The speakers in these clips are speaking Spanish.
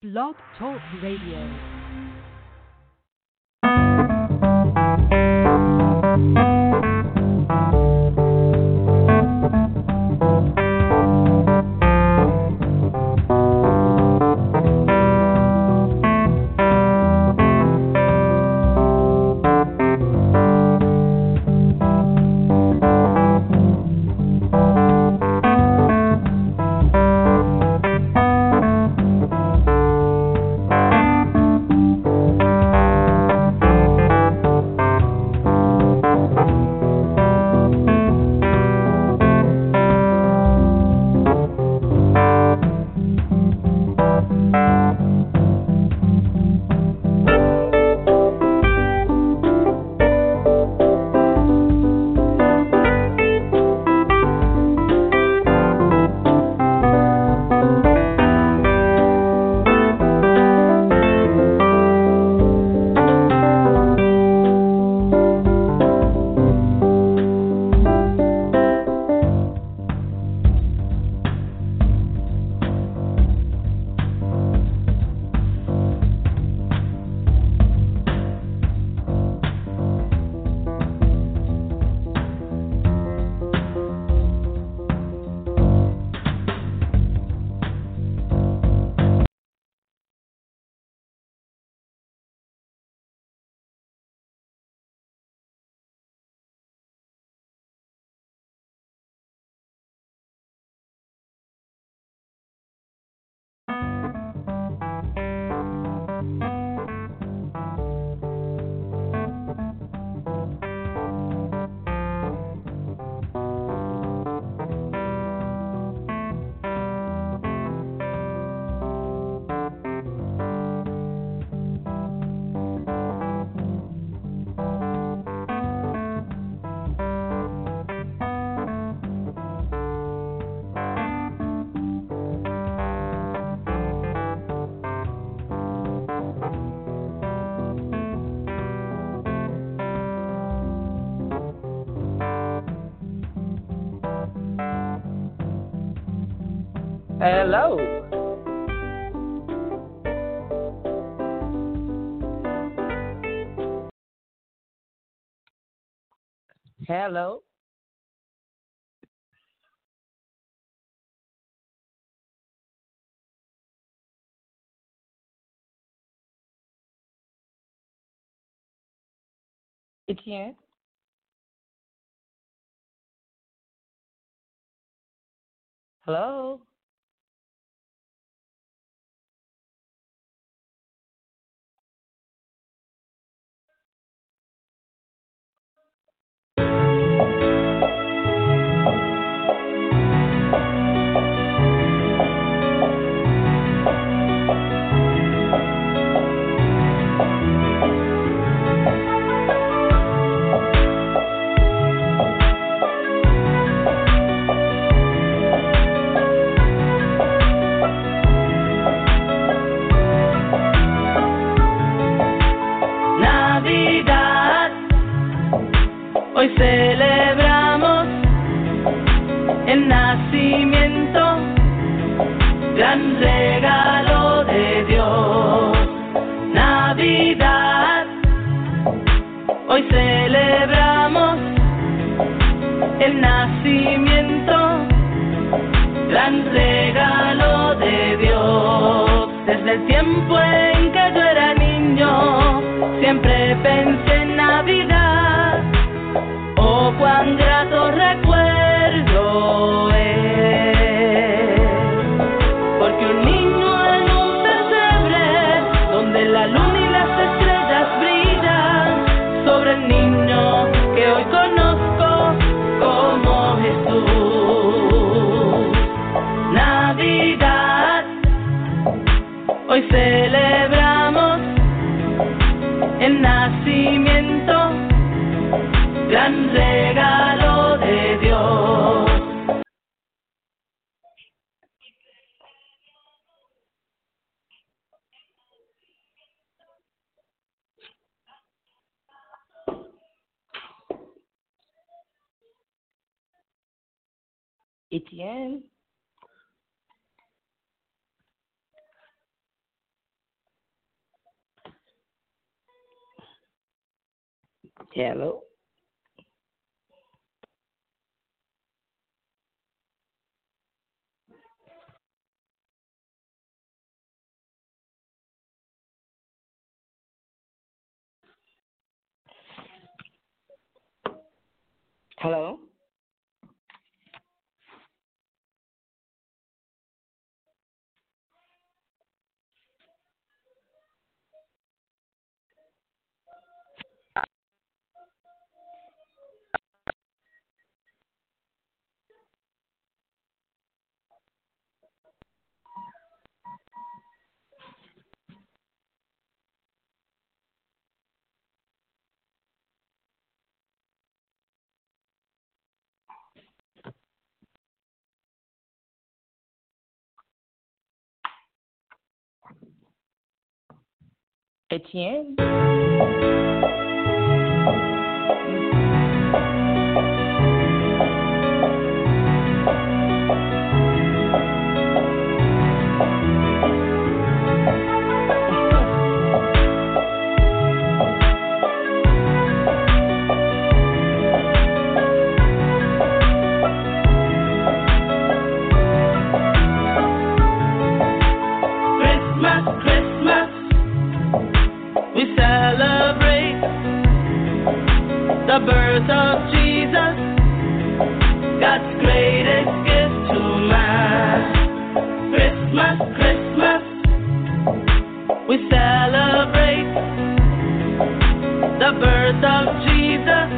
Blog Talk Radio. Hello. Hello. Etienne. Hello. Nacimiento, gran regalo de Dios. Navidad, hoy celebramos el nacimiento, gran regalo de Dios. Desde el tiempo en que yo era niño, siempre pensé el nacimiento, gran regalo de Dios. Etienne. Hello. Etienne. the birth of Jesus.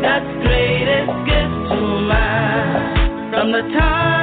That's greatest gift to man. From the time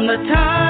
From the time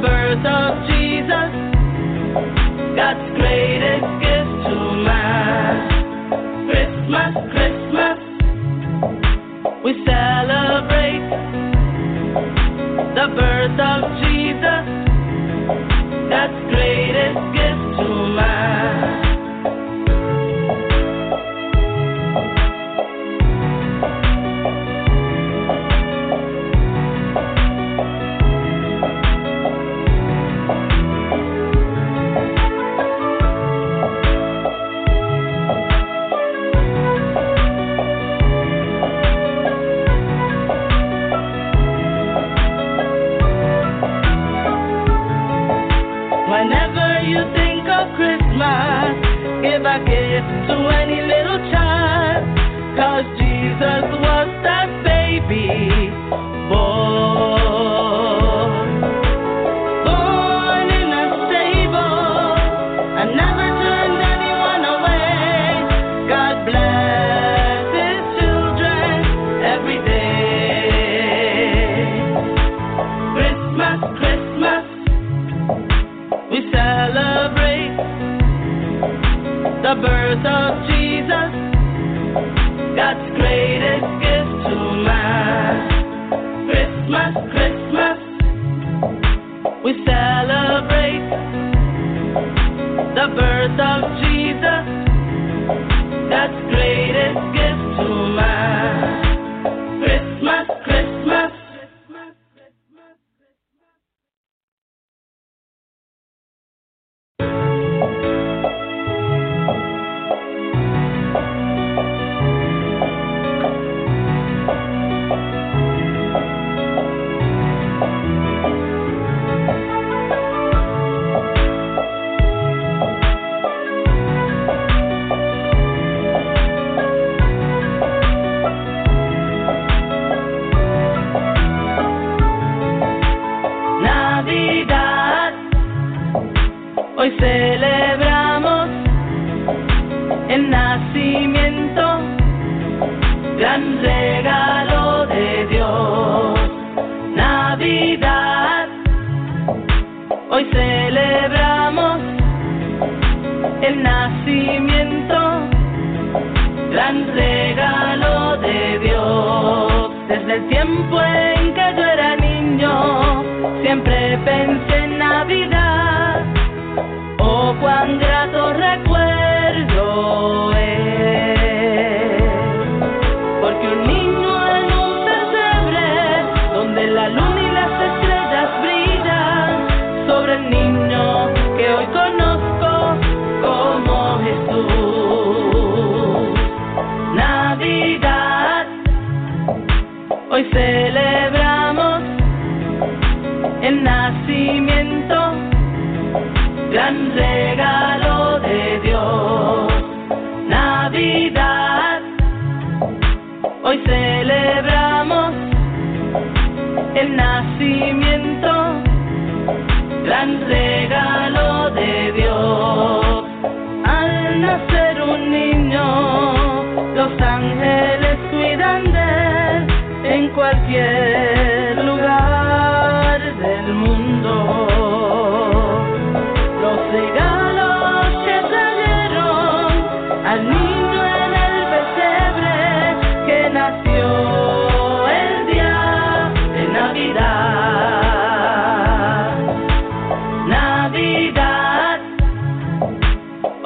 birth of Jesus. God's grace. I give to any little. Cause Jesus was that baby. birth of Jesus. That's great. hoy celebra. Hoy celebramos el nacimiento, gran.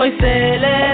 hoy celebramos.